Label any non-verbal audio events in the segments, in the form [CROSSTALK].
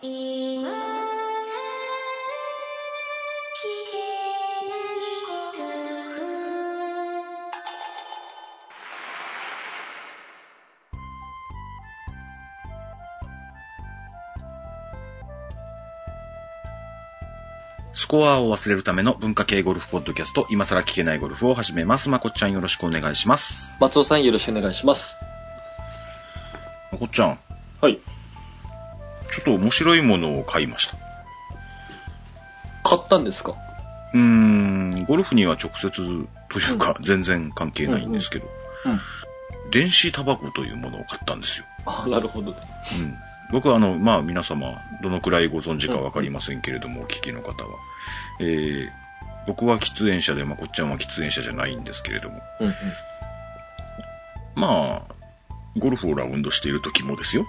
今スコアを忘れるための文化系ゴルフポッドキャスト、今更聞けないゴルフを始めます。まこっちゃんよろしくお願いします。松尾さんよろしくお願いします。まこっちゃん、と面白いものを買いました。買ったんですか？うーん、ゴルフには直接というか、全然関係ないんですけど、うん。電子タバコというものを買ったんですよ。あ、なるほどね。うん。僕はあの、まあ皆様、どのくらいご存知かわかりませんけれども、お聞きの方は。えー、僕は喫煙者で、まあこっちゃんは喫煙者じゃないんですけれども、うんうん。まあ、ゴルフをラウンドしている時もですよ。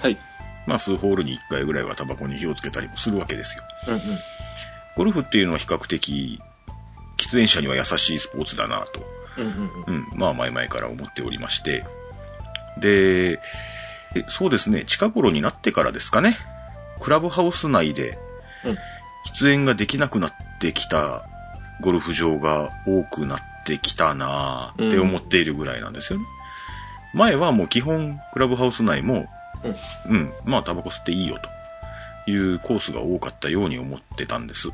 はい。まあ数ホールに1回ぐらいはタバコに火をつけたりもするわけですよ。うんうん。ゴルフっていうのは比較的、喫煙者には優しいスポーツだなと、うんうんうん。うん、まあ前々から思っておりまして。で、えそうですね、近頃になってからですかね、クラブハウス内でうん。喫煙ができなくなってきたゴルフ場が多くなってきたなぁって思っているぐらいなんですよね。前はもう基本クラブハウス内も、うん。まあタバコ吸っていいよというコースが多かったように思ってたんです。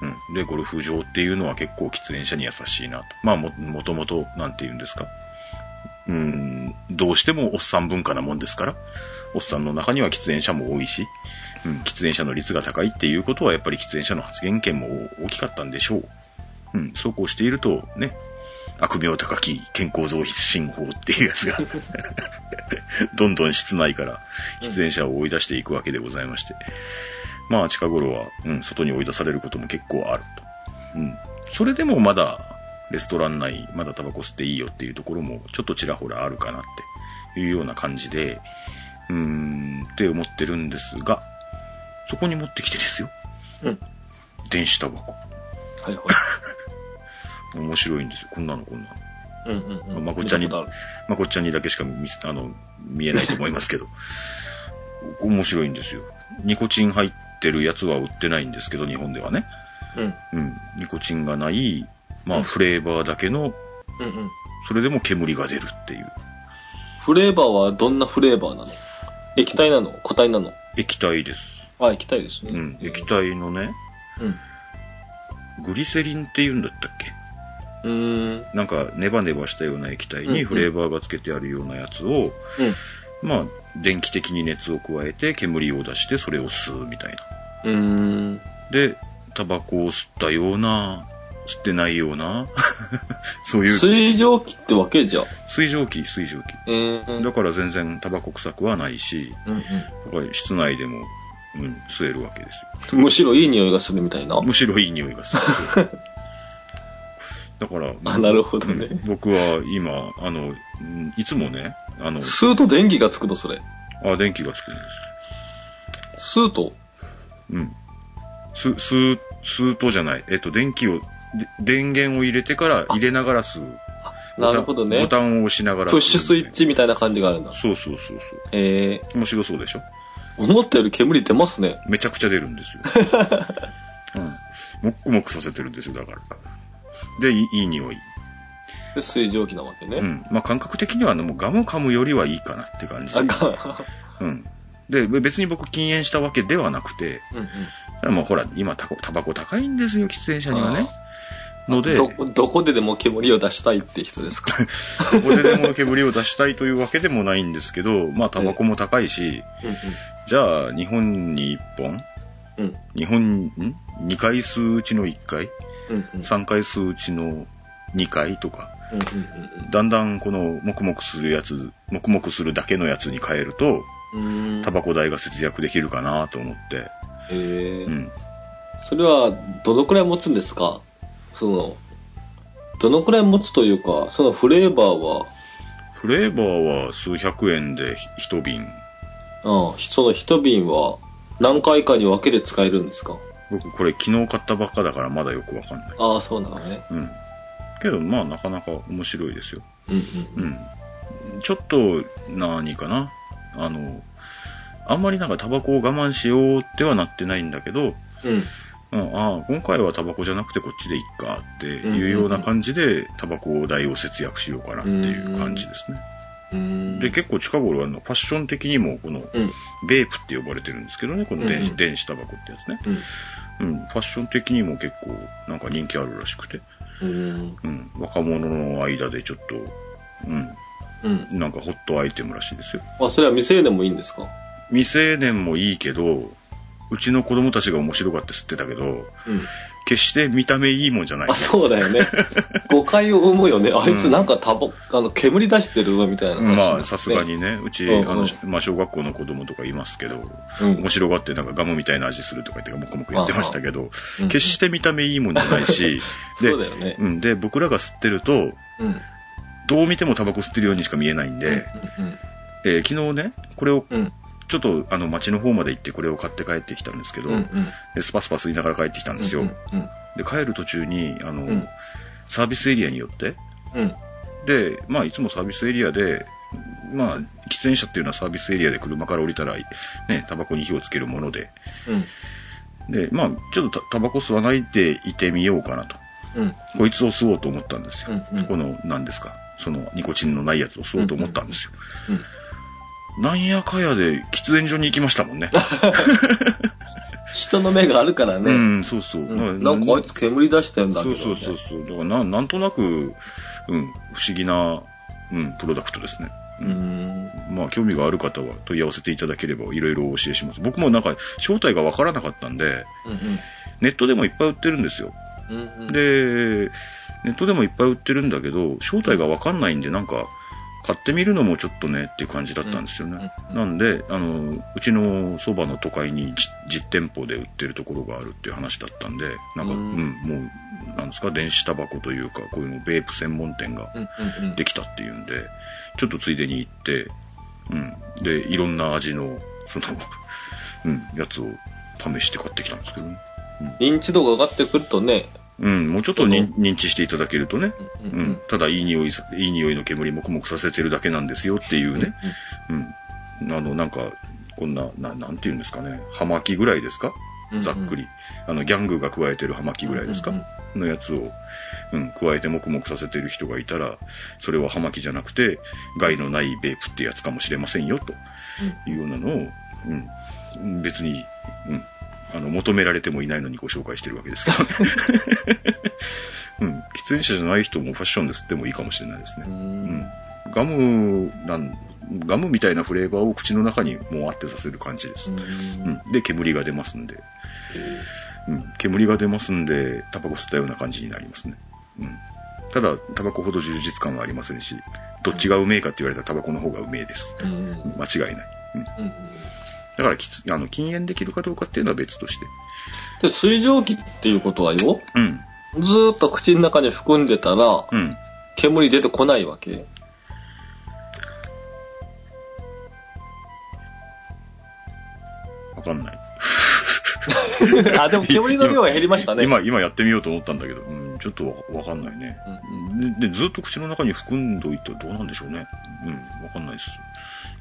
うん。で、ゴルフ場っていうのは結構喫煙者に優しいなと。まあも、もともと、なんて言うんですか。うん、どうしてもおっさん文化なもんですから、おっさんの中には喫煙者も多いし、うん、喫煙者の率が高いっていうことはやっぱり喫煙者の発言権も大きかったんでしょう。うん、そうこうしているとね、悪名高き健康増進法っていうやつが、[LAUGHS] どんどん室内から喫煙者を追い出していくわけでございまして。まあ近頃は、うん、外に追い出されることも結構あると。うん。それでもまだ、レストラン内、まだタバコ吸っていいよっていうところも、ちょっとちらほらあるかなっていうような感じで、うーん、って思ってるんですが、そこに持ってきてですよ。うん。電子タバコ。はいはい。[LAUGHS] 面白いんですよ。こんなのこんなの。うんうんうん。まこっちゃんにまあ、こっちゃんにだけしか見せ、あの、見えないと思いますけど。[LAUGHS] 面白いんですよ。ニコチン入ってるやつは売ってないんですけど、日本ではね。うん。うん。ニコチンがない、まあ、うんフレーバーだけの、うんうん。それでも煙が出るっていう。フレーバーはどんなフレーバーなの？液体なの？固体なの？液体です。あ、液体ですね。うん。液体のね、うん。グリセリンって言うんだったっけ？うーん。なんか、ネバネバしたような液体うんうんにフレーバーがつけてあるようなやつを、うん。まあ、電気的に熱を加えて煙を出してそれを吸うみたいな。うーん。で、タバコを吸ったような、吸ってないような、[LAUGHS] そういう水蒸気ってわけじゃ。水蒸気、水蒸気。えー。だから全然タバコ臭くはないし、うんやっぱり室内でも、うん、吸えるわけですよ。うん。むしろいい匂いがするみたいな。むしろいい匂いがする。[LAUGHS] だから、あ、なるほどね。うん僕は今、あの、うんいつもね、あの、吸うと電気がつくのそれ。あ、電気がつくんです吸うとうん。す、吸う、吸うとじゃない。えっと、電気を、で電源を入れてから入れながら吸う。なるほどねボ。タンを押しながら吸う。プッシュスイッチみたいな感じがあるんだ。そうそうそうそう。え面白そうでしょ？ー、思ったより煙出ますね。めちゃくちゃ出るんですよ。[LAUGHS] うん。もっくもくさせてるんですよ、だから。で、いいいい匂い。で水蒸気なわけね。うん。まあ、感覚的にはねもうガム噛むよりはいいかなって感じあ。か [LAUGHS] うん。で、別に僕禁煙したわけではなくて、うんうん。もうほら、今タコタバコ高いんですよ、喫煙者にはね。ので、ど、どこででも煙を出したいって人ですか？[LAUGHS] ここででも煙を出したいというわけでもないんですけど、まあ、タバコも高いし、うんじゃあ、日本に1本？うん。うん。日本、ん ?2 回吸ううちの1回？?3 回吸ううちの2回とか、だんだんこの、黙々するやつ、黙々するだけのやつに変えると。タバコ代が節約できるかなと思って、えーうん。それは、どのくらい持つんですか？その、どのくらい持つというか、そのフレーバーは、フレーバーは数百円で一瓶。ああその一瓶は何回かに分けて使えるんですか？僕これ昨日買ったばっかだからまだよくわかんない。ああ、そうなのね。うん。けどまあなかなか面白いですよ。うんうんうん。ちょっと、何かな？あの、あんまりなんかタバコを我慢しようってはなってないんだけど、うん。うん、ああ、今回はタバコじゃなくてこっちでいっかっていうような感じで、タバコ代を節約しようかなっていう感じですね。うん。で、結構近頃あの、ファッション的にも、この、うん。ベープって呼ばれてるんですけどね、この電子、うん電子タバコってやつね。うん。うん、ファッション的にも結構なんか人気あるらしくて、うん。うん、若者の間でちょっと、うん、うん。なんかホットアイテムらしいですよ。あ、それは未成年もいいんですか？未成年もいいけど、うちの子供たちが面白がって吸ってたけど、うん。決して見た目いいもんじゃない、あ、そうだよね。[LAUGHS] 誤解を生むよね。あいつなんかタバあの、煙出してるわ、みたいなまあ、さすがにね、うち、あの、まあ、小学校の子供とかいますけど、うん面白がってなんかガムみたいな味するとか言って、もくもく言ってましたけど、うん決して見た目いいもんじゃないし、でそうだよね。うん、で、僕らが吸ってると、うん。どう見てもタバコ吸ってるようにしか見えないんで、えー昨日ね、これを。ちょっと、あの、町の方まで行ってこれを買って帰ってきたんですけど、うん。うん。でスパスパ吸いながら帰ってきたんですよ。うん。で、帰る途中に、あの、うんサービスエリアによって、うん。で、まあ、いつもサービスエリアで、まあ、喫煙者っていうのはサービスエリアで車から降りたら、ね、タバコに火をつけるもので、うん。で、まあ、ちょっとタタバコ吸わないでいてみようかなと。うん。こいつを吸おうと思ったんですよ。うんうんこの、何ですか。その、ニコチンのないやつを吸おうと思ったんですよ。うん。なんやかやで喫煙所に行きましたもんね。人の目があるからうね。ん、そうそう。うん。なんかあいつ煙出してんだけど、そうそうそうそう。だからな、なんとなく、うん、不思議な、うん、プロダクトですね。う。ん。まあ、興味がある方は問い合わせていただければいろいろお教えします。僕もなんか、正体がわからなかったんで、うん。ネットでもいっぱい売ってるんですよ。うん。で、ネットでもいっぱい売ってるんだけど、正体がわかんないんで、なんか、買ってみるのもちょっとねっていう感じだったんですよね。なんで、あの、うちのそばの都会にじ実店舗で売ってるところがあるっていう話だったんで、なんか、ううんん、もう、なんですか、電子タバコというか、こういうの、ベープ専門店が。できたっていうんで、ちょっとついでに行って、うん。で、いろんな味の、その、[LAUGHS] うん、やつを試して買ってきたんですけどね。認知度が上がってくるとね。うん、もうちょっとに認知していただけるとね、ううんん、ただいい匂いさ、いい匂いの煙もくもくさせてるだけなんですよっていうね、うん。あの、なんか、こんな、ななんて言うんですかね、葉巻ぐらいですか？うんざっくり。あの、ギャングが加えてる葉巻ぐらいですか？のやつを、うん、加えてもくもくさせてる人がいたら、それは葉巻じゃなくて、害のないベープってやつかもしれませんよ、というようなのを、うん、別に、うん、あの、求められてもいないのにご紹介してるわけですけどね。[LAUGHS] うん、喫煙者じゃない人もファッションで吸ってもいいかもしれないですね。う。うんん。ガムなん、ガムみたいなフレーバーを口の中にもうあってさせる感じです。うん。で、煙が出ますんで。うん。煙が出ますんで、タバコ吸ったような感じになりますね。うん。ただ、タバコほど充実感はありませんし、どっちがうめえかって言われたらタバコの方がうめえです。うん。間違いない。うん。うん。だからきつ、あの、禁煙できるかどうかっていうのは別として。で、水蒸気っていうことはよ、うん。ずーっと口の中に含んでたら、うん。煙出てこないわけ。わかんない。[LAUGHS] あ、でも煙の量は減りましたね。今、今やってみようと思ったんだけど、うん、ちょっとわわかんないね、で。で、ずっと口の中に含んどいてどうなんでしょうね。うん、わかんないです。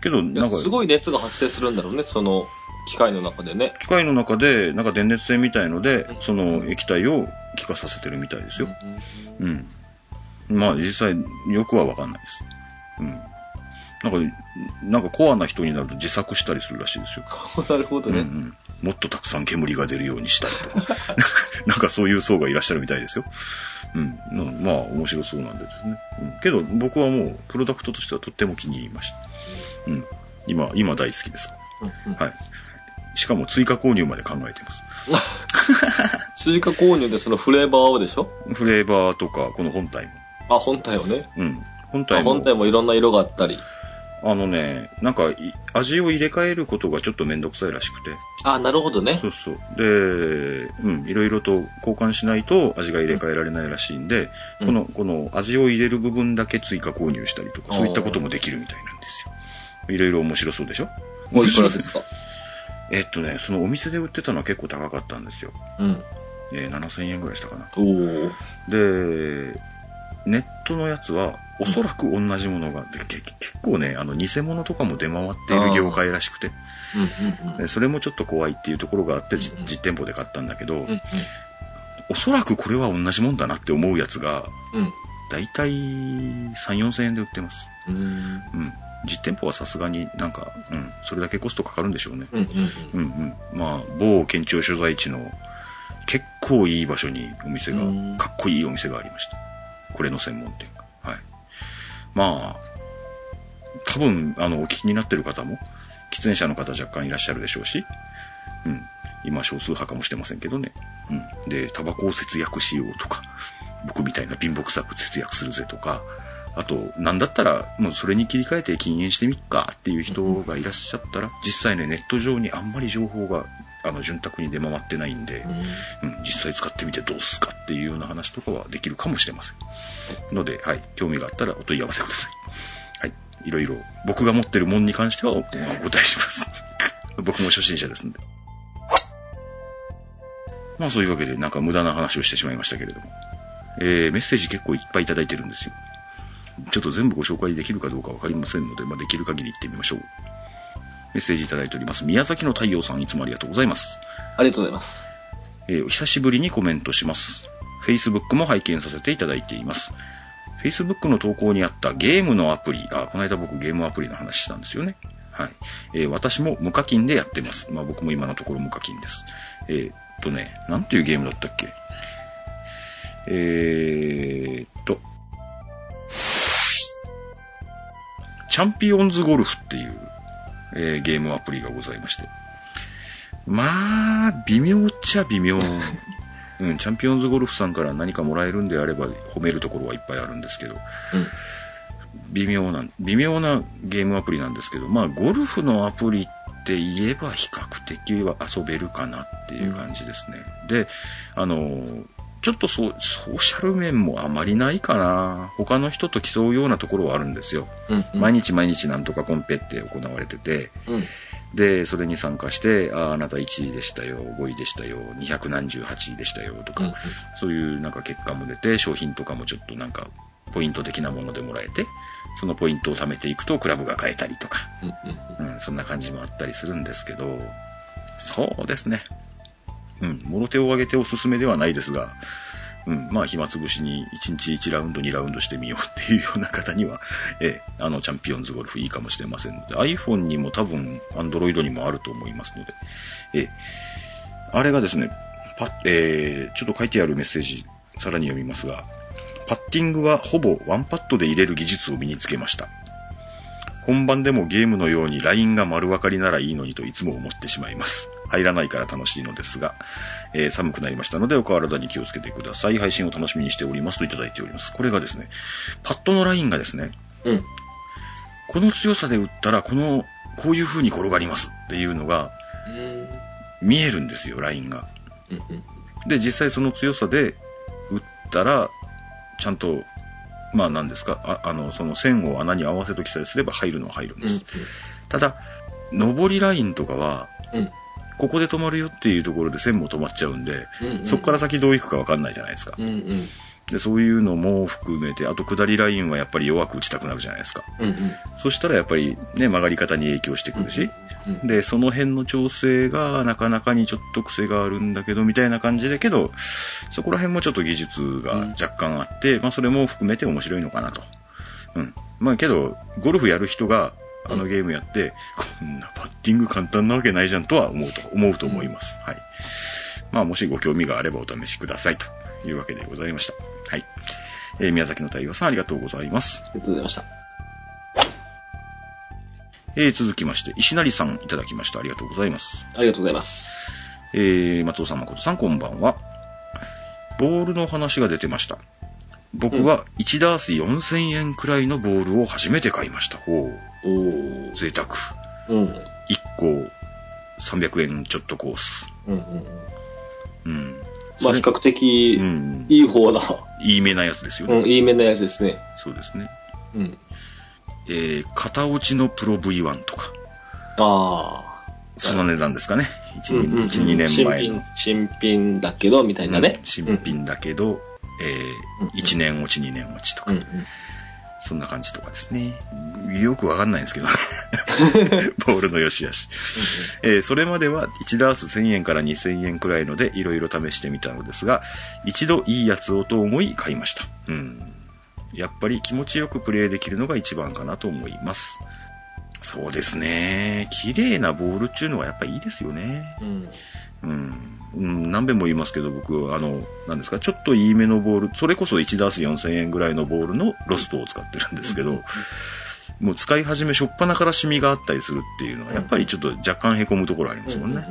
けど、なんか、すごい熱が発生するんだろうね、その機械の中でね。機械の中で、なんか電熱線みたいので、その液体を気化させてるみたいですよ。うん。まあ、実際、よくはわかんないです。うん。なんか、なんかコアな人になると自作したりするらしいですよ。[LAUGHS] なるほどね。うんうん、もっとたくさん煙が出るようにしたりとか。[LAUGHS] なんかそういう層がいらっしゃるみたいですよ。うん。うんまあ、面白そうなんでですね。うん。けど、僕はもう、プロダクトとしてはとっても気に入りました。うん。今、今大好きです。うんうんはい。しかも追加購入まで考えています。[LAUGHS] 追加購入でそのフレーバーをでしょ？フレーバーとか、この本体も。あ、本体をね。うん。本あ体も。本体もいろんな色があったり。あのね、なんかい、味を入れ替えることがちょっとめんどくさいらしくて。あ、なるほどね。そうそう。で、うん、いろいろと交換しないと味が入れ替えられないらしいんで、うんこの、この味を入れる部分だけ追加購入したりとか、そういったこともできるみたいなんですよ。いろいろ面白そうでしょ？おいくらですか？えっとね、そのお店で売ってたのは結構高かったんですよ。うん。えー7000円ぐらいしたかな。おー。で、ネットのやつは、おそらく同じものが、でけ結構ね、あの、偽物とかも出回っている業界らしくて、うんうんでそれもちょっと怖いっていうところがあって、じうん実店舗で買ったんだけど、うん。うんおそらくこれは同じもんだなって思うやつが、うん。だいたい3、4千円で売ってます。うん。うん。実店舗はさすがになんか、うん、それだけコストかかるんでしょうね。うん。うん。うんうん。まあ、某県庁所在地の結構いい場所にお店がうん、かっこいいお店がありました。これの専門店が。はい。まあ、多分、あの、お聞きになってる方も、喫煙者の方若干いらっしゃるでしょうし、うん。今少数派かもしれませんけどね。うん。で、タバコを節約しようとか、僕みたいな貧乏臭く節約するぜとか、あと、なんだったら、もうそれに切り替えて禁煙してみっかっていう人がいらっしゃったら、実際ね、ネット上にあんまり情報が、あの、潤沢に出回ってないんで、うん、実際使ってみてどうすかっていうような話とかはできるかもしれません。ので、はい、興味があったらお問い合わせください。はい。いろいろ、僕が持ってるもんに関してはおお答えします。[LAUGHS] 僕も初心者ですんで。まあそういうわけで、なんか無駄な話をしてしまいましたけれども。えー、メッセージ結構いっぱいいただいてるんですよ。ちょっと全部ご紹介できるかどうかわかりませんので、まあできる限り言ってみましょう。メッセージいただいております。宮崎の太陽さん、いつもありがとうございます。ありがとうございます。えーお久しぶりにコメントします。Facebook も拝見させていただいています。Facebook の投稿にあったゲームのアプリ、あ、この間僕ゲームアプリの話したんですよね。はい。えー私も無課金でやってます。まあ僕も今のところ無課金です。えーっとね、なんていうゲームだったっけ？えーっと、チャンピオンズゴルフっていう、えーゲームアプリがございまして。まあ、微妙っちゃ微妙。[LAUGHS] うん、チャンピオンズゴルフさんから何かもらえるんであれば褒めるところはいっぱいあるんですけど、うん。微妙な、微妙なゲームアプリなんですけど、まあ、ゴルフのアプリって言えば比較的は遊べるかなっていう感じですね。で、あの、ちょっとそう、ソーシャル面もあまりないかな。他の人と競うようなところはあるんですよ。うん。毎日毎日なんとかコンペって行われてて、うん。で、それに参加して、ああ、あなた1位でしたよ、5位でしたよ、2何十8位でしたよ、とか、うんそういうなんか結果も出て、商品とかもちょっとなんか、ポイント的なものでもらえて、そのポイントを貯めていくとクラブが買えたりとか、うん。うん。うん、そんな感じもあったりするんですけど、そうですね。うん、もろ手を挙げておすすめではないですが、うん、まあ暇つぶしに1日1ラウンド2ラウンドしてみようっていうような方には、[LAUGHS] ええ、あのチャンピオンズゴルフいいかもしれませんので、iPhone にも多分 Android にもあると思いますので、ええ、あれがですね、パッ、えー、ちょっと書いてあるメッセージ、さらに読みますが、パッティングはほぼワンパットで入れる技術を身につけました。本番でもゲームのようにラインが丸分かりならいいのにといつも思ってしまいます。入らないから楽しいのですが、えー寒くなりましたのでお体に気をつけてください。配信を楽しみにしておりますといただいております。これがですね、パッドのラインがですね、うん。この強さで打ったらこの、こういう風に転がりますっていうのがうん。見えるんですよ、ラインが。うん。で、実際その強さで打ったら、ちゃんと、まあ何ですか、ああの、その線を穴に合わせときさえすれば入るのは入るんです。ただ、上りラインとかは、うん。ここで止まるよっていうところで線も止まっちゃうんで、うん。そこから先どう行くかわかんないじゃないですかう。ん。うん。で、そういうのも含めて、あと下りラインはやっぱり弱く打ちたくなるじゃないですか。うん。うん。そしたらやっぱりね、曲がり方に影響してくるし、うん。で、その辺の調整がなかなかにちょっと癖があるんだけど、みたいな感じだけど、そこら辺もちょっと技術が若干あって、まあそれも含めて面白いのかなと。うん。まあけど、ゴルフやる人があのゲームやって、こんなパッティング簡単なわけないじゃんとは思うと、思うと思います。はい。まあもしご興味があればお試しくださいというわけでございました。はい。えー宮崎の太陽さんありがとうございます。ありがとうございました。えー続きまして、石成さんいただきました。ありがとうございます。ありがとうございます。えー、松尾さん、誠さん、こんばんは。ボールの話が出てました。僕は1ダース4000円くらいのボールを初めて買いました。おーおー。贅沢。うん。1個300円ちょっとコース。うん。うん。うん。まあ、比較的う、ん。いい方だ。いいめなやつですよね。うん、いい面なやつですね。そうですね。うん。えー、型落ちのプロ V1 とか。ああ。その値段ですかね。1、うんうんうん2年前の。新品、新品だけど、みたいなねうん。新品だけど、えー、1年落ち、2年落ちとか。うん。うん。そんな感じとかですね。よくわかんないんですけどね。[LAUGHS] ボールの良し悪し。えーそれまでは1ダース1000円から2000円くらいのでいろいろ試してみたのですが、一度いいやつをと思い買いました。うん。やっぱり気持ちよくプレイできるのが一番かなと思います。そうですね。綺麗なボールっていうのはやっぱいいですよね。うん。うん。うん、何べも言いますけど、僕、あの、なんですか、ちょっといいめのボール、それこそ1ダース4000円ぐらいのボールのロストを使ってるんですけど、もう使い始め、しょっぱなからシミがあったりするっていうのは、やっぱりちょっと若干凹むところありますもんね。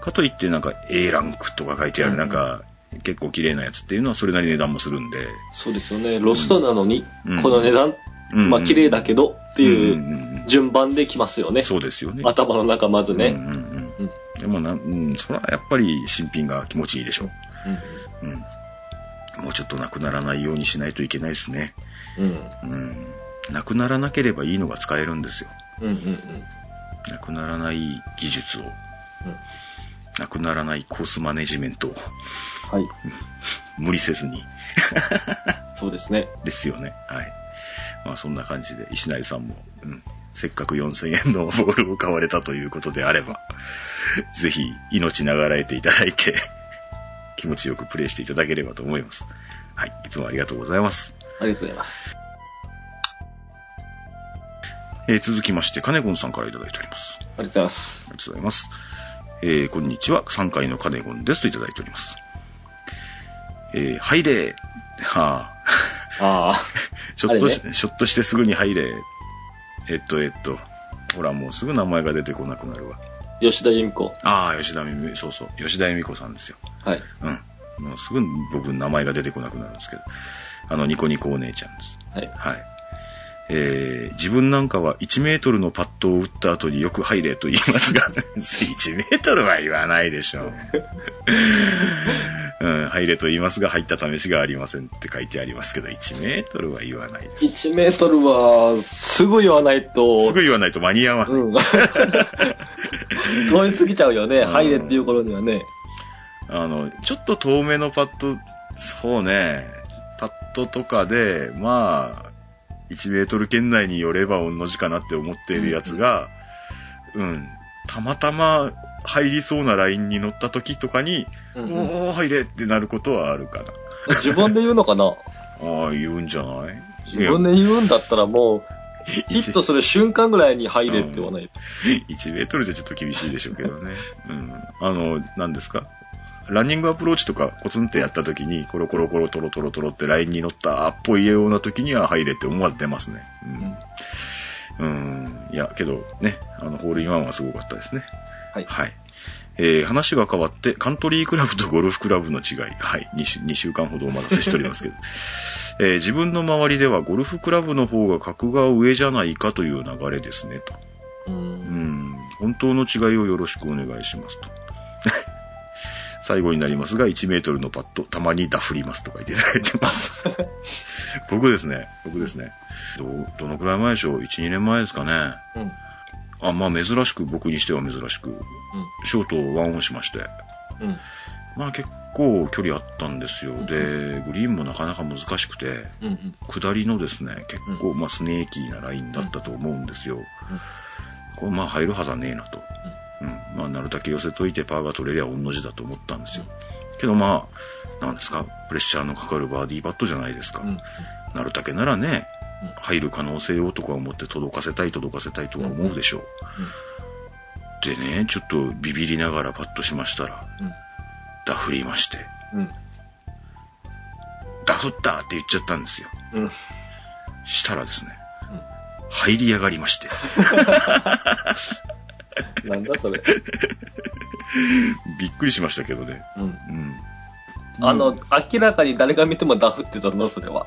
かといってなんか A ランクとか書いてある、なんか、結構綺麗なやつっていうのはそれなりに値段もするんで、そうですよね。ロストなのに、うんこの値段、うんまあ綺麗だけどっていう順番できますよね。そうですよね。頭の中まずね。うんうんうん。でもな、うん、それはやっぱり新品が気持ちいいでしょう。うん。もうちょっとなくならないようにしないといけないですね。うん。うん。うん。なくならなければいいのが使えるんですよ。うん。うん。なくならない技術を。なくならないコースマネジメントをはい。[LAUGHS] 無理せずに。そうですね。[LAUGHS] ですよね。はい。まあそんな感じで、石成さんも、うん。せっかく4000円のボールを買われたということであれば、ぜひ命ながらえていただいて、[LAUGHS] 気持ちよくプレイしていただければと思います。はい。いつもありがとうございます。ありがとうございます。えー続きまして、金ンさんからいただいております。ありがとうございます。ありがとうございます。えー、こんにちは。3階のカネゴンですといただいております。えー、入れ。はあ、ああ。[LAUGHS] ちょっとし、あひょっとしてすぐに入れ。えっと、えっと。ほら、もうすぐ名前が出てこなくなるわ。吉田由美子。ああ、吉田美美、そうそう。吉田由美子さんですよ。はい。うん。もうすぐ僕名前が出てこなくなるんですけど。あの、ニコニコお姉ちゃんです。はい。はい。えー、自分なんかは1メートルのパットを打った後によく入れと言いますが、[LAUGHS] 1メートルは言わないでしょう。[LAUGHS] うん、入れと言いますが、入った試しがありませんって書いてありますけど、1メートルは言わないです。1メートルは、すぐ言わないと、すぐ言わないと間に合わない。うん。通り過ぎちゃうよね。ん入れっていう頃にはね。あの、ちょっと遠めのパット、そうね、パットとかで、まあ、1メートル圏内に寄れば御の字かなって思っているやつが、うん、たまたま入りそうなラインに乗った時とかに、うんうんおー、入れってなることはあるかな。自分で言うのかな？ああ、言うんじゃない？自分で言うんだったらもう、ヒットする瞬間ぐらいに入れって言わない？と。1メートルじゃちょっと厳しいでしょうけどね。うん。あの、何ですか？ランニングアプローチとかコツンってやった時に、コロコロコロトロトロトロってラインに乗ったっぽいような時には入れって思わず出ますね。うん。うん。いや、けどね、あの、ホールインワンはすごかったですね。はいはい。えー話が変わって、カントリークラブとゴルフクラブの違い。はい。2週 ,2 週間ほどお待たせしておりますけど。[LAUGHS] えー自分の周りではゴルフクラブの方が格が上じゃないかという流れですね、と。う。うんん。本当の違いをよろしくお願いしますと。[LAUGHS] 最後になりますが、1メートルのパット、たまにダフりますと書いていただいてます。[LAUGHS] 僕ですね、僕ですね。ど、どのくらい前でしょう ?1、2年前ですかね。うん。あ、まあ珍しく、僕にしては珍しく、ショートをワンオンしまして。うん。まあ結構距離あったんですよ。で、グリーンもなかなか難しくて、うん。うん。下りのですね、結構、まあスネーキーなラインだったと思うんですよ。これまあ入るはずはねえなと。うん。まあなるだけ寄せといてパーが取れりゃ同じだと思ったんですよ。けどまあ、なんですか、プレッシャーのかかるバーディーパットじゃないですか。うん。なるだけならねうん、入る可能性をとか思って届かせたい届かせたいとは思うでしょう。でね、ちょっとビビりながらパッとしましたら、うんダフりまして、うん。ダフったって言っちゃったんですよ。うん。したらですね、入り上がりまして、[LAUGHS] なんだそれ。びっくりしましたけどね。うん。うん。あの、明らかに誰が見てもダフってたのそれは。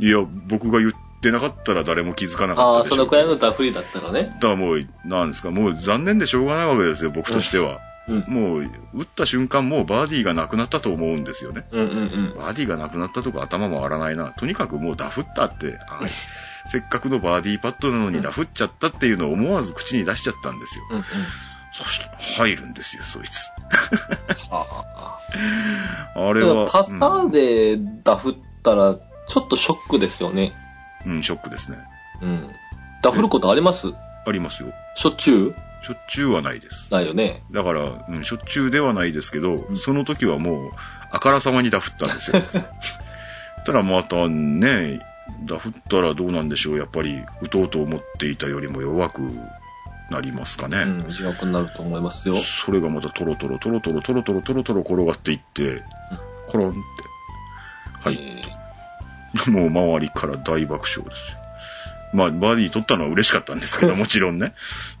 いや、僕が言ってなかったら誰も気づかなかああ、ったでしょ。そのくらいのダフりだったらね。だからもう、なんですか、もう残念でしょうがないわけですよ、僕としては。うん。もう、打った瞬間もうバーディーがなくなったと思うんですよね。うんうんうん。バーディーがなくなったとか頭回らないな。とにかくもうダフったって、はいせっかくのバーディーパットなのにダフっちゃったっていうのを思わず口に出しちゃったんですよ。うんうん。そして入るんですよ、そいつ。ああ。[LAUGHS] あれは。パターンでダフったら、ちょっとショックですよね。うん、ショックですね。うん。ダフることあります？ありますよ。しょっちゅう？しょっちゅうはないです。ないよね。だから、うん、しょっちゅうではないですけど、んその時はもう、あからさまにダフったんですよ。[LAUGHS] たらまたね、ダフったらどうなんでしょう。やっぱり、打とうと思っていたよりも弱くなりますかね。うん、弱くなると思いますよ。それがまたトロトロトロトロトロトロトロトロ転がっていって、コロンって。はい。え [LAUGHS] もう周りから大爆笑ですよ。まあ、バーディー取ったのは嬉しかったんですけど、[LAUGHS] もちろんね。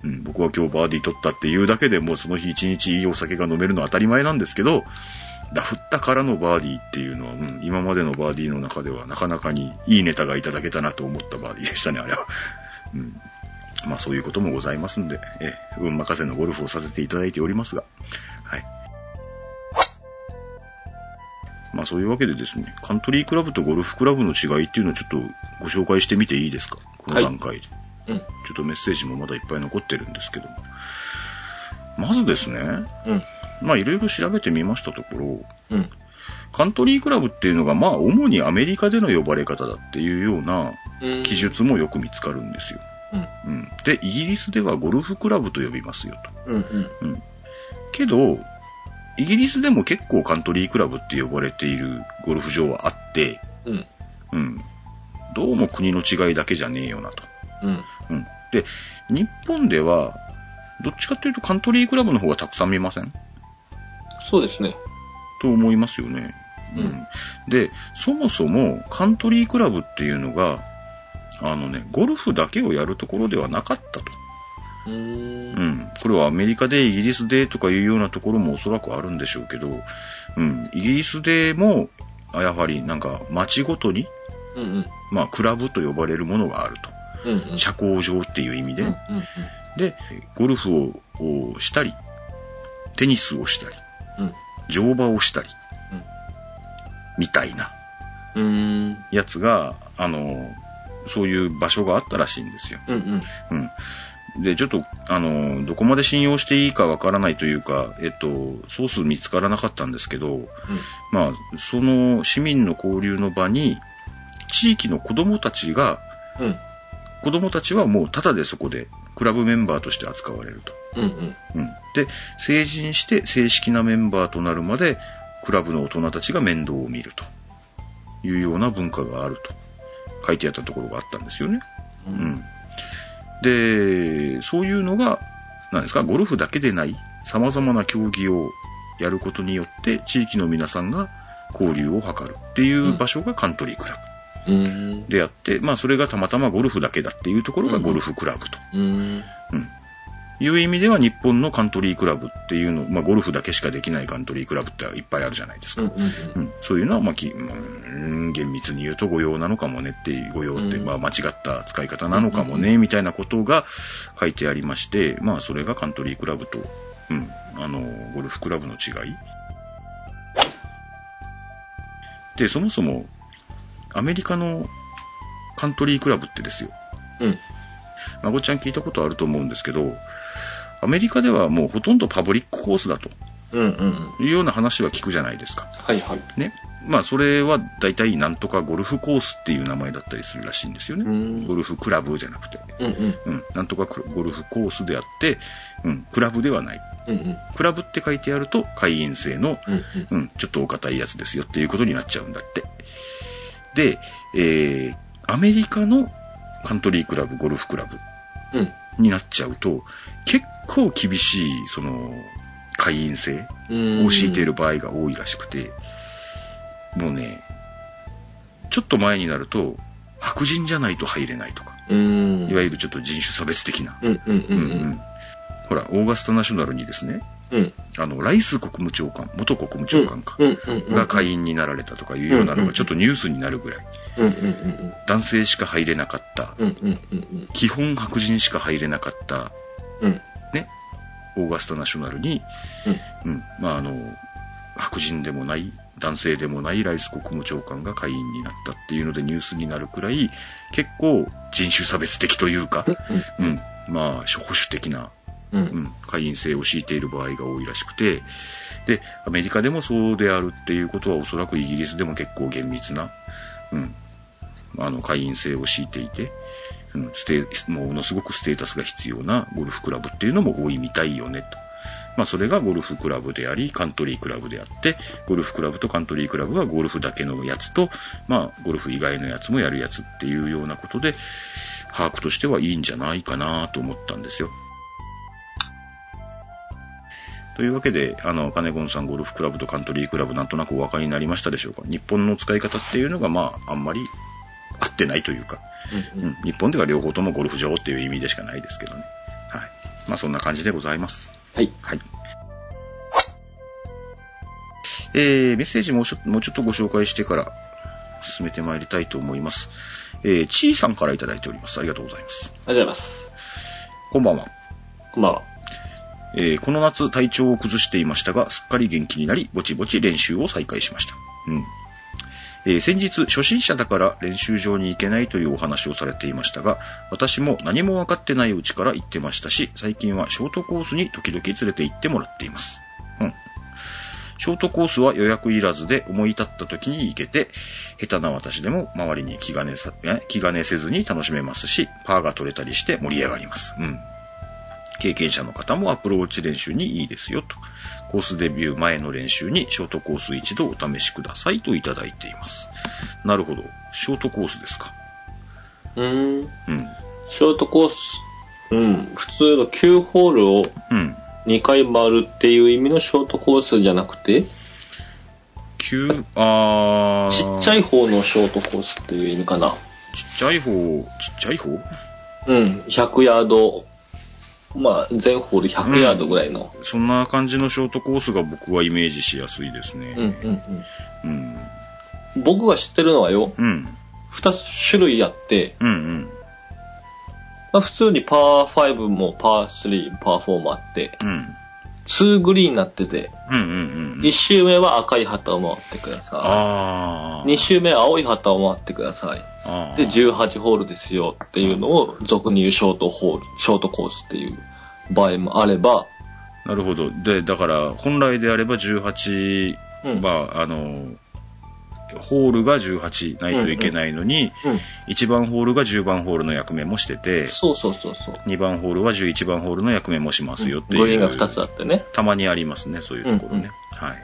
うん、僕は今日バーディー取ったっていうだけでもうその日一日いいお酒が飲めるのは当たり前なんですけど、ダフったからのバーディーっていうのは、うん、今までのバーディーの中ではなかなかにいいネタがいただけたなと思ったバーディーでしたね、あれは。うん。まあそういうこともございますんで、え、運任せのゴルフをさせていただいておりますが、はい。まあそういうわけでですね、カントリークラブとゴルフクラブの違いっていうのをちょっとご紹介してみていいですか？この段階で。えうん。ちょっとメッセージもまだいっぱい残ってるんですけども。まずですね、うん。まあいろいろ調べてみましたところ、うん。カントリークラブっていうのがまあ主にアメリカでの呼ばれ方だっていうようなうん。記述もよく見つかるんですよ。うん。うん。で、イギリスではゴルフクラブと呼びますよと。うん。うん。けど、イギリスでも結構カントリークラブって呼ばれているゴルフ場はあって、うん。うん。どうも国の違いだけじゃねえよなと。うん。うん。で、日本では、どっちかっていうとカントリークラブの方がたくさん見ません？そうですね。と思いますよね。うんで、そもそもカントリークラブっていうのが、あのね、ゴルフだけをやるところではなかったと。うーんう。ん。これはアメリカでイギリスでとかいうようなところもおそらくあるんでしょうけど、うん。イギリスでも、あやはりなんか街ごとに、うん。うん。まあクラブと呼ばれるものがあると。うん。うん。社交場っていう意味でうん。ね。で、ゴルフををしたり、テニスをしたり、うん。乗馬をしたり、うんみたいなうん。うん。やつが、あの、そういう場所があったらしいんですよ。うん。うん。うん。で、ちょっと、あの、どこまで信用していいかわからないというか、えっと、ソース見つからなかったんですけど、まあ、その市民の交流の場に、地域の子供たちが、うん。子供たちはもうタダでそこで、クラブメンバーとして扱われると。うん。うん。うん。で、成人して正式なメンバーとなるまで、クラブの大人たちが面倒を見るというような文化があると書いてあったところがあったんですよね。う。うんん。で、そういうのが、何ですか、ゴルフだけでない様々な競技をやることによって、地域の皆さんが交流を図るっていう場所がカントリークラうん。ブであって、まあそれがたまたまゴルフだけだっていうところがゴルフクラブと。うん。いう意味では日本のカントリークラブっていうの、まあゴルフだけしかできないカントリークラブっていっぱいあるじゃないですか。うん。うん、そういうのは、まあ、き、うん、厳密に言うと御用なのかもねっていう、御用って、うんまあ、間違った使い方なのかもね、みたいなことが書いてありまして、まあ、それがカントリークラブと、うん、あの、ゴルフクラブの違い。で、そもそも、アメリカのカントリークラブってですよ。うん。まごちゃん聞いたことあると思うんですけど、アメリカではもうほとんどパブリックコースだとうん。うん。いうような話は聞くじゃないですか。はいはい。ね。まあ、それは大体なんとかゴルフコースっていう名前だったりするらしいんですよね。うんゴルフクラブじゃなくて。うん。うん。うん。なんとかクゴルフコースであって、うん。クラブではない。うん。うん。クラブって書いてあると会員制の、うん。うん、ちょっとお堅いやつですよっていうことになっちゃうんだって。で、えー、アメリカのカントリークラブ、ゴルフクラブうん。になっちゃうと、結構厳しい、その、会員制うん。を敷いている場合が多いらしくて、もうね、ちょっと前になると、白人じゃないと入れないとか、うん。いわゆるちょっと人種差別的な。ほら、オーガスタナショナルにですね、うん。あの、ライス国務長官、元国務長官か。が会員になられたとかいうようなのがちょっとニュースになるぐらい、うん。うん。うん。男性しか入れなかった、うん。うん。うん。基本白人しか入れなかった、うん。ね、オーガスタナショナルに、うん。うん、まああの、白人でもない、男性でもないライス国務長官が会員になったっていうのでニュースになるくらい、結構人種差別的というか、うん、まあ、保守的な、うん。うん、会員制を敷いている場合が多いらしくて、で、アメリカでもそうであるっていうことはおそらくイギリスでも結構厳密な、うん、あの、会員制を敷いていて、うんステものすごくステータスが必要なゴルフクラブっていうのも多いみたいよね、と。まあ、それがゴルフクラブであり、カントリークラブであって、ゴルフクラブとカントリークラブはゴルフだけのやつと、まあ、ゴルフ以外のやつもやるやつっていうようなことで、把握としてはいいんじゃないかなと思ったんですよ。というわけで、あの、金子さんゴルフクラブとカントリークラブなんとなくお分かりになりましたでしょうか？日本の使い方っていうのが、まあ、あんまり合ってないというか、うん、日本では両方ともゴルフ場っていう意味でしかないですけどね。はい。まあ、そんな感じでございます。はい。はい。えー、メッセージもうちょもうちょっとご紹介してから進めてまいりたいと思います。えー、ちーさんからいただいております。ありがとうございます。ありがとうございます。こんばんは。こんばんは。えーこの夏体調を崩していましたが、すっかり元気になり、ぼちぼち練習を再開しました。うん。えー先日、初心者だから練習場に行けないというお話をされていましたが、私も何も分かってないうちから行ってましたし、最近はショートコースに時々連れて行ってもらっています。うん。ショートコースは予約いらずで思い立った時に行けて、下手な私でも周りに気兼ねさ、え気兼ねせずに楽しめますし、パーが取れたりして盛り上がります。うん。経験者の方もアプローチ練習にいいですよと。コースデビュー前の練習にショートコース一度お試しくださいといただいています。なるほど。ショートコースですか？うーん。うん。ショートコース、うん。普通の9ホールをうん。2回回るっていう意味のショートコースじゃなくて、急、あー。ちっちゃい方のショートコースっていう意味かな。ちっちゃい方、ちっちゃい方？うん。100ヤード、まあ、全ホール100ヤードぐらいの。そんな感じのショートコースが僕はイメージしやすいですね。うん、うん、うん。うん。僕が知ってるのはよ、うん。2種類あって、うん。うん。まあ、普通にパー5もパー3、パー4もあって、うん。2グリーンになってて、うん。うん。うん。1周目は赤い旗を回ってくださ。い。2周目は青い旗を回ってください。で、18ホールですよっていうのを俗に言うショートホール、ショートコースっていう場合もあれば、なるほど。で、だから、本来であれば18うん。は、あの、ホールが18ないといけないのに、うん。1番ホールが10番ホールの役目もしてて、そうそうそうそう。2番ホールは11番ホールの役目もしますよっていう。グリーンが2つあってね。たまにありますね、そういうところね。はい。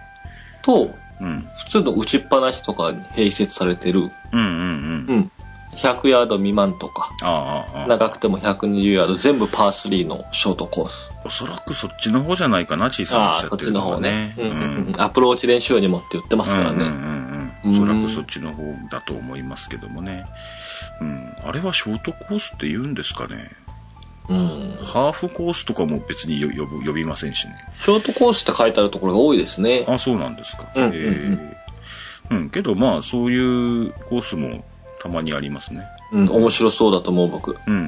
と、うん。普通の打ちっぱなしとかに併設されてる、うんうんうん。うん。100ヤード未満とか。長くても120ヤード、全部パー3のショートコース。おそらくそっちの方じゃないかな、小さなおっああ、そっちしゃってるのの方ね。うんうんうん。アプローチ練習にもって言ってますからね。うんうんうんうん。おそらくそっちの方だと思いますけどもね。うん。あれはショートコースって言うんですかね。うん。ハーフコースとかも別に呼ぶ呼びませんしね。ショートコースって書いてあるところが多いですね。あ、そうなんですか。うんうんうんえーうん、けどまあ、そういうコースもたまにありますね。うん、面白そうだと思う僕。うんうんうんう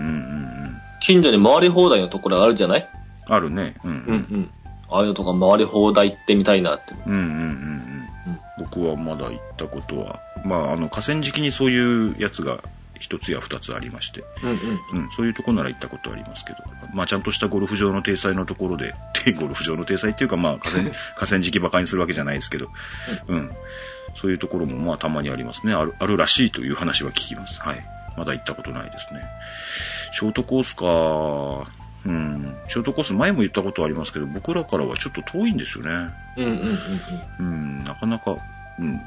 ん。近所に回り放題のところがあるじゃない？あるね。うんうんうん。ああいうのとか回り放題行ってみたいなって。うんうんうんうん。僕はまだ行ったことは、まあ、あの、河川敷にそういうやつが一つや二つありまして、うんうん。うん、そういうとこなら行ったことありますけど、まあ、ちゃんとしたゴルフ場の体裁のところで、[LAUGHS] でゴルフ場の体裁っていうか、まあ、河川、[LAUGHS] 河川敷馬鹿にするわけじゃないですけど、うん。そういうところも、まあ、たまにありますね。ある、あるらしいという話は聞きます。はい。まだ行ったことないですね。ショートコースか、うん。ショートコース前も言ったことありますけど、僕らからはちょっと遠いんですよね。うんうんうんうん、なかなか、うん。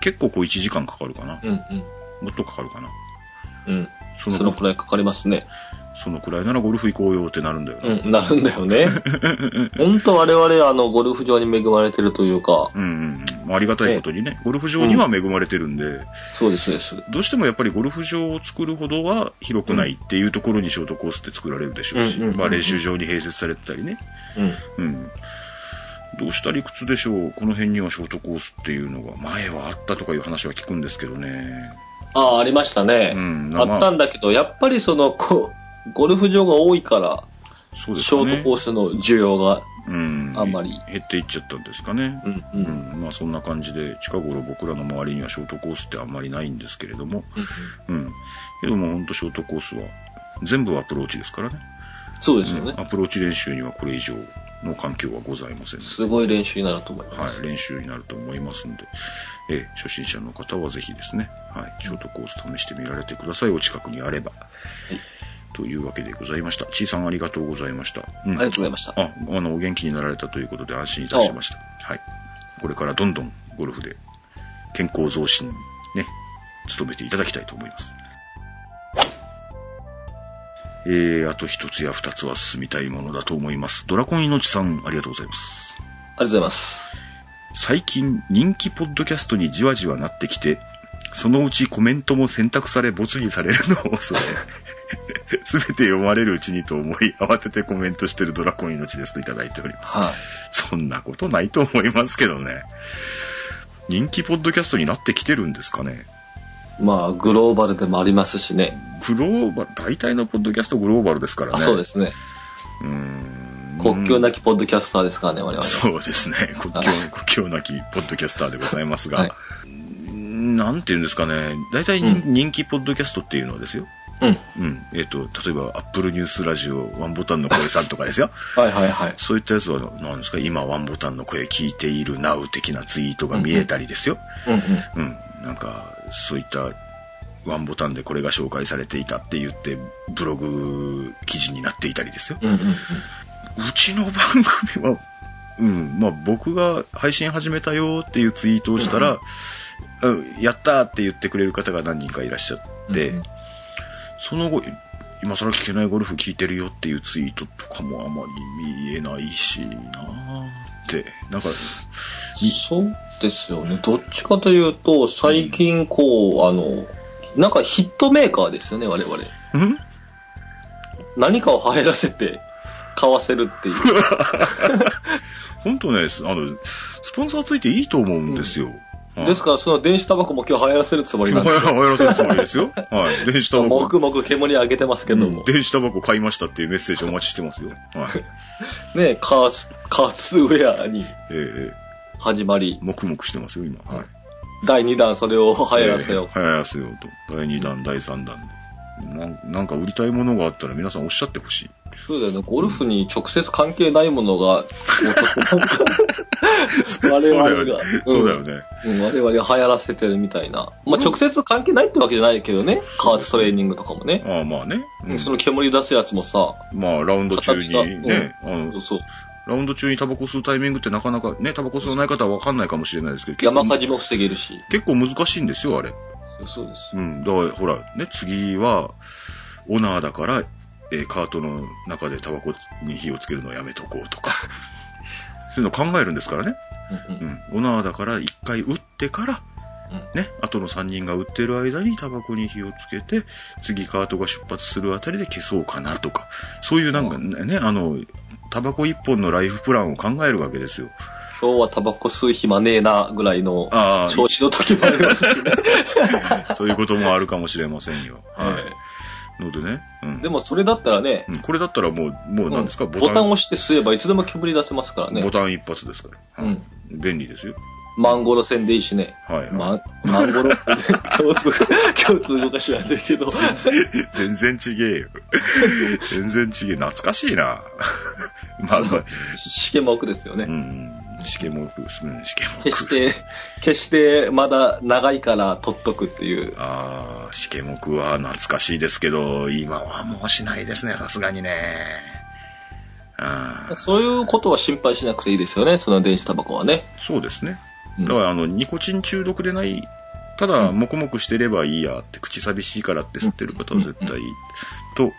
結構こう1時間かかるかな。うん。うんもっとかかるかな。うん。うん。そのそのくらいかかりますね。そのくらいならゴルフ行こうよってなるんだよね。うん、なるんだよね。[LAUGHS] 本当我々、あの、ゴルフ場に恵まれてるというか、うんうんうん。ありがたいことにね、ゴルフ場には恵まれてるんで、そうです、そうです。どうしてもやっぱりゴルフ場を作るほどは広くないっていうところにショートコースって作られるでしょうし、うんうんうんうんまあ練習場に併設されてたりね。うん。うん。どうした理屈でしょう？この辺にはショートコースっていうのが前はあったとかいう話は聞くんですけどね。ああ、ありましたね。うんあったんだけど、やっぱりその、ゴルフ場が多いから、そうですショ。ートコースの需要が、うん。あんまり減っていっちゃったんですかね。うんう。うんん、まあそんな感じで、近頃僕らの周りにはショートコースってあんまりないんですけれども、うん。けども本当ショートコースは全部アプローチですからね。そうですよねうん。アプローチ練習にはこれ以上の環境はございませんのすごい練習になると思いで、ます。はい、練習になると思いますんで、えー初心者の方はぜひですね、はい、ショートコース試してみられてください。お近くにあれば。というわけでございました。ちいさんありがとうございました。うんありがとうございました。あ、あの、お元気になられたということで安心いたしました。はい。これからどんどんゴルフで健康増進にね、努めていただきたいと思います。えー、あと一つや二つは進みたいものだと思います。ドラコン命さん、ありがとうございます。ありがとうございます。最近人気ポッドキャストにじわじわなってきて、そのうちコメントも選択され没にされるのを恐れ、[LAUGHS] すべて読まれるうちにと思い、慌ててコメントしてるドラコン命ですといただいております。はい。そんなことないと思いますけどね。人気ポッドキャストになってきてるんですかね？まあ、グローバルでもありますしね。グローバル、大体のポッドキャストグローバルですからね。あそうですね。うーん。国境なきポッドキャスターですからね、我々。そうですね。[LAUGHS] 国境、[LAUGHS] 国境なきポッドキャスターでございますが、はいなんていうんですかね。大体に、う人気ポッドキャストっていうのはですよ。うん。うん。えっ、と、例えば、アップルニュースラジオ、ワンボタンの声さんとかですよ。[LAUGHS] はいはいはい。そういったやつは、何ですか、今ワンボタンの声聞いているなう的なツイートが見えたりですよ。うんうん。うん。なんか、そういった、ワンボタンでこれが紹介されていたって言って、ブログ記事になっていたりですよ。うんうんうん。うちの番組は、うん、まあ僕が配信始めたよっていうツイートをしたら、うん、やったーって言ってくれる方が何人かいらっしゃって、うんうん。その後、今更聞けないゴルフ聞いてるよっていうツイートとかもあまり見えないしなーって、なんか、いそうですよね。どっちかというと、最近こう、あの、なんかヒットメーカーですよね、我々。ん？何かを流行らせて、買わせるっていう。[LAUGHS] 本当ね、あの、スポンサーついていいと思うんですよ。はいですから、その電子タバコも今日流行らせるつもりなんですよ。[LAUGHS] 流行らせるつもりですよ。はい。電子タバコ。もくもく煙上げてますけども。電子タバコ買いましたっていうメッセージお待ちしてますよ。はい。[LAUGHS] ね、カーツ、カーツウェアにええええ始まり、黙々してますよ、今。はい。第2弾それを流行らせよう。ええ流行らせようと。第2弾、第3弾で。なんなんか売りたいものがあったら皆さんおっしゃってほしい。そうだよね。ゴルフに直接関係ないものが、我々よが、ね。そうだよね。うん我々が流行らせてるみたいな。まあ、直接関係ないってわけじゃないけどね。カーツトレーニングとかもね。ああ、まあね。うんその煙出すやつもさ、まあ、ラウンド中にね、そうそう。ラウンド中にタバコ吸うタイミングってなかなかね、タバコ吸わない方はわかんないかもしれないですけど、山火事も防げるし。結構難しいんですよ、あれ。そうです。うん。だから、ほら、ね、次は、オナーだから、えーカートの中でタバコに火をつけるのをやめとこうとか。[LAUGHS] そういうの考えるんですからね。うん。オナーだから一回撃ってから、ね、後の3人が撃ってる間にタバコに火をつけて、次カートが出発するあたりで消そうかなとか、そういうなんかね、あの、タバコ一本のライフプランを考えるわけですよ。今日はタバコ吸う暇ねえな、ぐらいのああ調子の時もありますしね。[LAUGHS] そういうこともあるかもしれませんよ。はい。えのでね、うん。えでもそれだったらね、うんこれだったらもう、もう何ですか、うんボタンを押して吸えばいつでも煙出せますからねボ。タン一発ですから。はいうん便利ですよ。マンゴロ線でいいしね。はい、はいま、マンゴロ、[LAUGHS] 共通、共通動かしなんだけど。全然ちげえよ。全然ちげえ。懐かしいな。[LAUGHS] まあまあ、試験目ですよね。うん。試験目、うん、試験目。決して、決してまだ長いから取っとくっていう。ああ、試験目は懐かしいですけど、今はもうしないですね、さすがにね。ああ、そういうことは心配しなくていいですよね、その電子タバコはね。そうですね。うんだから、あの、ニコチン中毒でない、ただ、黙々してればいいやって、口寂しいからって吸ってる方は絶対。と、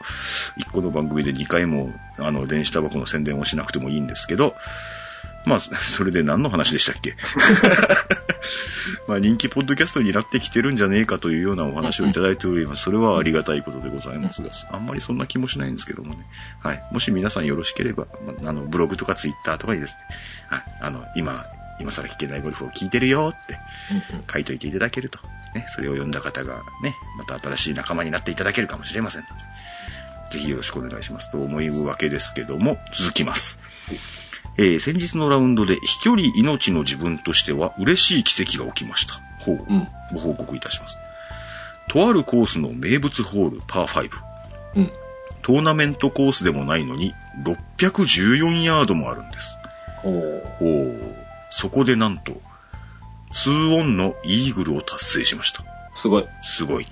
一個の番組で2回も、あの、電子タバコの宣伝をしなくてもいいんですけど、まあ、それで何の話でしたっけ？[LAUGHS] まあ、人気ポッドキャストになってきてるんじゃねえかというようなお話をいただいております。それはありがたいことでございますが、あんまりそんな気もしないんですけどもね。はい。もし皆さんよろしければ、まあの、ブログとかツイッターとかにですね、はい。あの、今、今更聞けないゴルフを聞いてるよって書いといていただけると、ね、それを読んだ方がね、また新しい仲間になっていただけるかもしれませんので、ぜひよろしくお願いしますと思うわけですけども、続きます。えー先日のラウンドで飛距離命の自分としては嬉しい奇跡が起きました。ほう。うん。ご報告いたします。とあるコースの名物ホールパー5。うん。トーナメントコースでもないのに、614ヤードもあるんです。おーおーそこでなんと、2オンのイーグルを達成しました。すごい。すごい。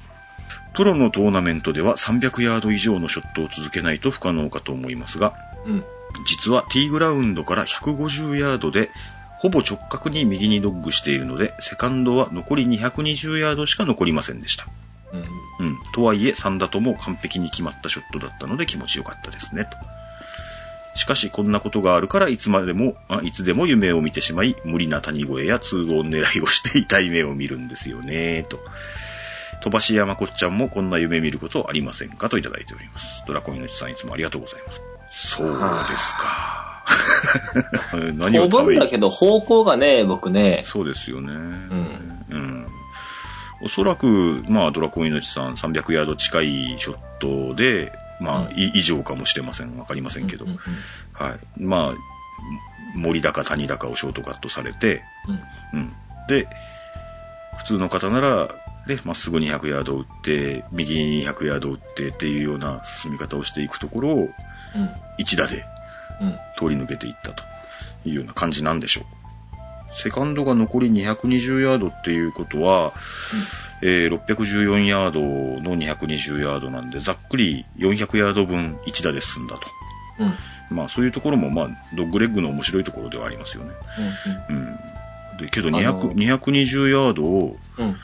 プロのトーナメントでは300ヤード以上のショットを続けないと不可能かと思いますが、うん。実はティーグラウンドから150ヤードで、ほぼ直角に右にドッグしているので、セカンドは残り220ヤードしか残りませんでした。うん。うん。とはいえ、3打とも完璧に決まったショットだったので気持ちよかったですね、と。しかし、こんなことがあるから、いつまでも、あいつでも夢を見てしまい、無理な谷越えや通号狙いをして痛い目を見るんですよね、と。飛ばしやまこっちゃんもこんな夢見ることありませんか？といただいております。ドラコン命さんいつもありがとうございます。そうですか。[LAUGHS] 何を飛ぶ食べんだけど、方向がね、僕ね、そうですよね。んうん。おそらく、まあ、ドラコン命さん300ヤード近いショットで、まあ、い以上かもしれません。わかりませんけど。うんうんはい。まあ、森高谷高をショートカットされて、うんうん。で、普通の方なら、で、まっすぐ200ヤード打って、右に200ヤード打ってっていうような進み方をしていくところを、一打でうん。通り抜けていったというような感じなんでしょう。セカンドが残り220ヤードっていうことは、えー614ヤードの220ヤードなんで、ざっくり400ヤード分1打で進んだと。うん。うん。まあそういうところも、まあ、ドッグレッグの面白いところではありますよね。うん。で、けどあの200、220ヤードをうん。うん。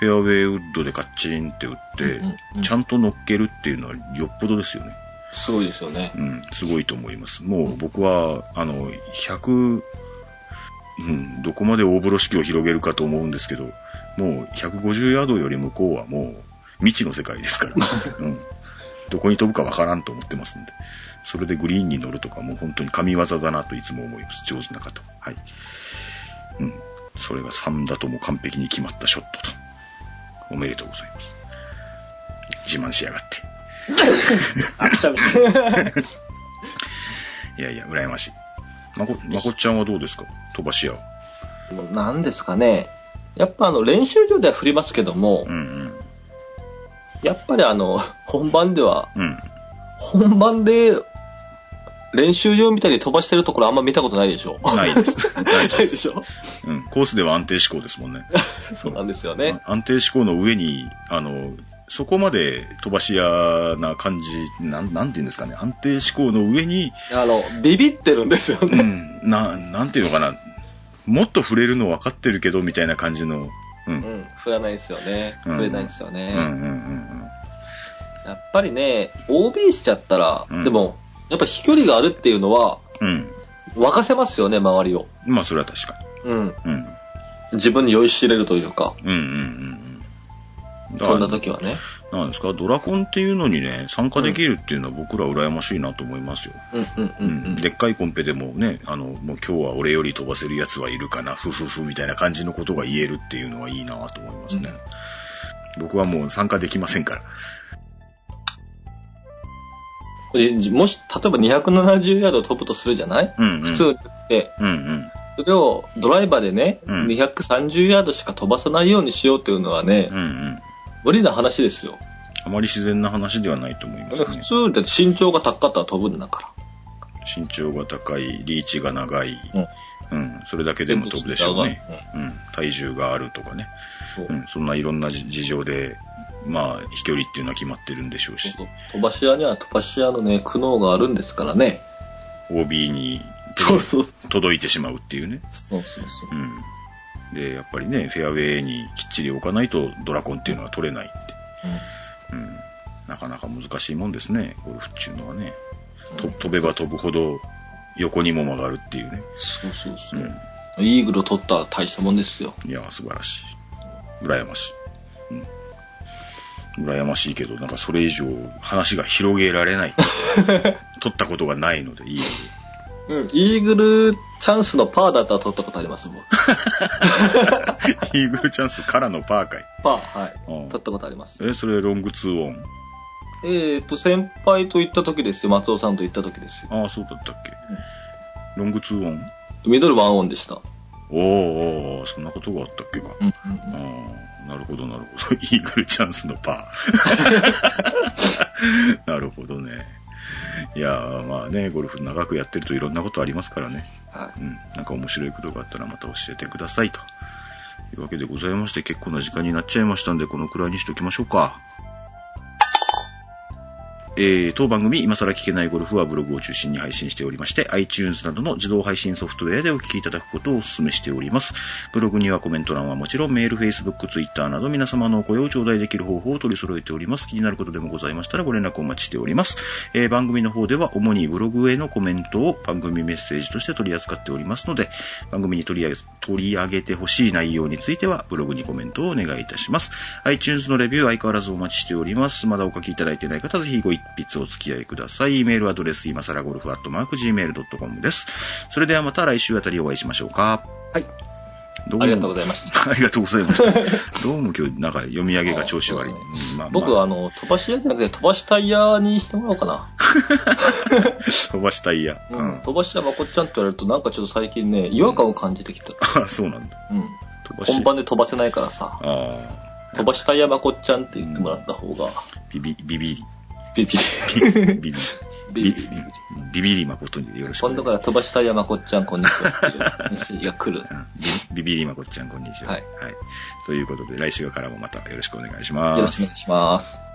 フェアウェイウッドでカッチンって打って、うんうんうんちゃんと乗っけるっていうのはよっぽどですよね。すごいですよね。うん、すごいと思います。もう僕は、あの、100、うん、どこまで大風呂敷を広げるかと思うんですけど、もう150ヤードより向こうはもう未知の世界ですから、[LAUGHS] うん。どこに飛ぶかわからんと思ってますんで。それでグリーンに乗るとかもう本当に神業だなといつも思います。上手な方。はい。うん。それが3だとも完璧に決まったショットと。おめでとうございます。自慢しやがって。あ、くしゃみ。[LAUGHS] いやいや、羨ましい。まこ、まこっちゃんはどうですか？飛ばし屋。なんですかね。やっぱあの、練習場では振りますけども、うんやっぱりあの、本番では、うん。うん。本番で、練習場みたいに飛ばしてるところあんま見たことないでしょ。ないです。ないないで。ですしょ。うん。コースでは安定志向ですもんね。[LAUGHS] そうなんですよね。安定志向の上に、あの、そこまで飛ばし屋な感じ、なん、なんて言うんですかね。安定志向の上に、あの、ビビってるんですようね。ん、な、なんていうのかな。もっと触れるの分かってるけど、みたいな感じの、うん。うんうん、振らないですよね。うん振れないですよね。うんうんうんやっぱりね、OB しちゃったら、うんでも、やっぱ飛距離があるっていうのは、うん。沸かせますよね、周りを。うん。まあ、それは確かうん。に。うん。自分に酔いしれるというか、うんうんうんうん。そんな時はね。なんですか、ドラコンっていうのにね、参加できるっていうのは僕ら羨ましいなと思いますよ。うんうんううんうん。でっかいコンペでもね、あの、もう今日は俺より飛ばせるやつはいるかな、ふふふみたいな感じのことが言えるっていうのはいいなと思いますね。僕はもう参加できませんから。これもし、例えば270ヤード飛ぶとするじゃない、うん、うん。普通って、うんうん。それをドライバーでね、うん230ヤードしか飛ばさないようにしようっていうのはね、うんうん。無理な話ですよ。あまり自然な話ではないと思いますね。普通だって身長が高かったら飛ぶんだか身長が高い、リーチが長い。うんうん。それだけでも飛ぶでしょうね。うん。体重があるとかね。そううん。そんないろんな事事情で、まあ、飛距離っていうのは決まってるんでしょうしら。。そう飛ばし屋には飛ばし屋のね、苦悩があるんですからね。OB にそうそう。届いてしまうっていうね。そうそうそう。うん。で、やっぱりね、フェアウェイにきっちり置かないとドラコンっていうのは取れないって。うん。なかなか難しいもんですね、ゴルフっていうのはね。と飛べば飛ぶほど横にも曲がるっていうね。そうそうそうう。ん。イーグルを取ったら大したもんですよ。いや、素晴らしい。羨ましい。うん。羨ましいけど、なんかそれ以上話が広げられない。[LAUGHS] 取ったことがないので、いいうん。イーグルチャンスのパーだったら取ったことありますもん。イーグルチャンスからのパーかい。パー、はい。うん取ったことあります。え、それロングツーオン。えっ、と、先輩と行った時ですよ。松尾さんと行った時ですよ。ああ、そうだったっけ。ロングツーオンミドルワンオンでした。おーおーそんなことがあったっけか。うんうんああ、なるほど、なるほど。[LAUGHS] イーグルチャンスのパー。[LAUGHS] [LAUGHS] なるほどね。いやー、まあね、ゴルフ長くやってるといろんなことありますからね。はい。うん。なんか面白いことがあったらまた教えてくださいと。いうわけでございまして、結構な時間になっちゃいましたんで、このくらいにしておきましょうか。えー、当番組、今更聞けないゴルフはブログを中心に配信しておりまして、iTunes などの自動配信ソフトウェアでお聞きいただくことをお勧めしております。ブログにはコメント欄はもちろん、メール、Facebook、Twitter など皆様のお声を頂戴できる方法を取り揃えております。気になることでもございましたらご連絡お待ちしております。えー、番組の方では主にブログへのコメントを番組メッセージとして取り扱っておりますので、番組に取り上げ、取り上げてほしい内容については、ブログにコメントをお願いいたします。iTunes のレビュー相変わらずお待ちしております。まだお書きいただいていない方、ぜひご一筆お付き合いください。メールアドレス、今更ゴルフアットマーク Gmail.com です。それではまた来週あたりお会いしましょうか。はい。どうもありがとうございました。[LAUGHS] ありがとうございました。どうも今日なんか読み上げが調子悪い。僕まあはあの、飛ばし屋じゃなくて飛ばしタイヤにしてもらおうかな。[LAUGHS] 飛ばしたいや。ううん。ん。飛ばし屋まこっちゃんって言われるとなんかちょっと最近ね、違和感を感じてきた。[LAUGHS] あ、そうなんだ。うん。飛ばし本番で飛ばせないからさ、ああ。飛ばしタイヤまこっちゃんって言ってもらった方が、ビビ、ビビリ。ビビビビリ。ビビビビビビ。ビビリ誠によろしくお今度願いします。から飛ばしタイヤまこっちゃんこんにちはっていうが来る。うんビビビリまこっちゃん、こんにちは。はい。ということで、来週からもまたよろしくお願いします。よろしくお願いします。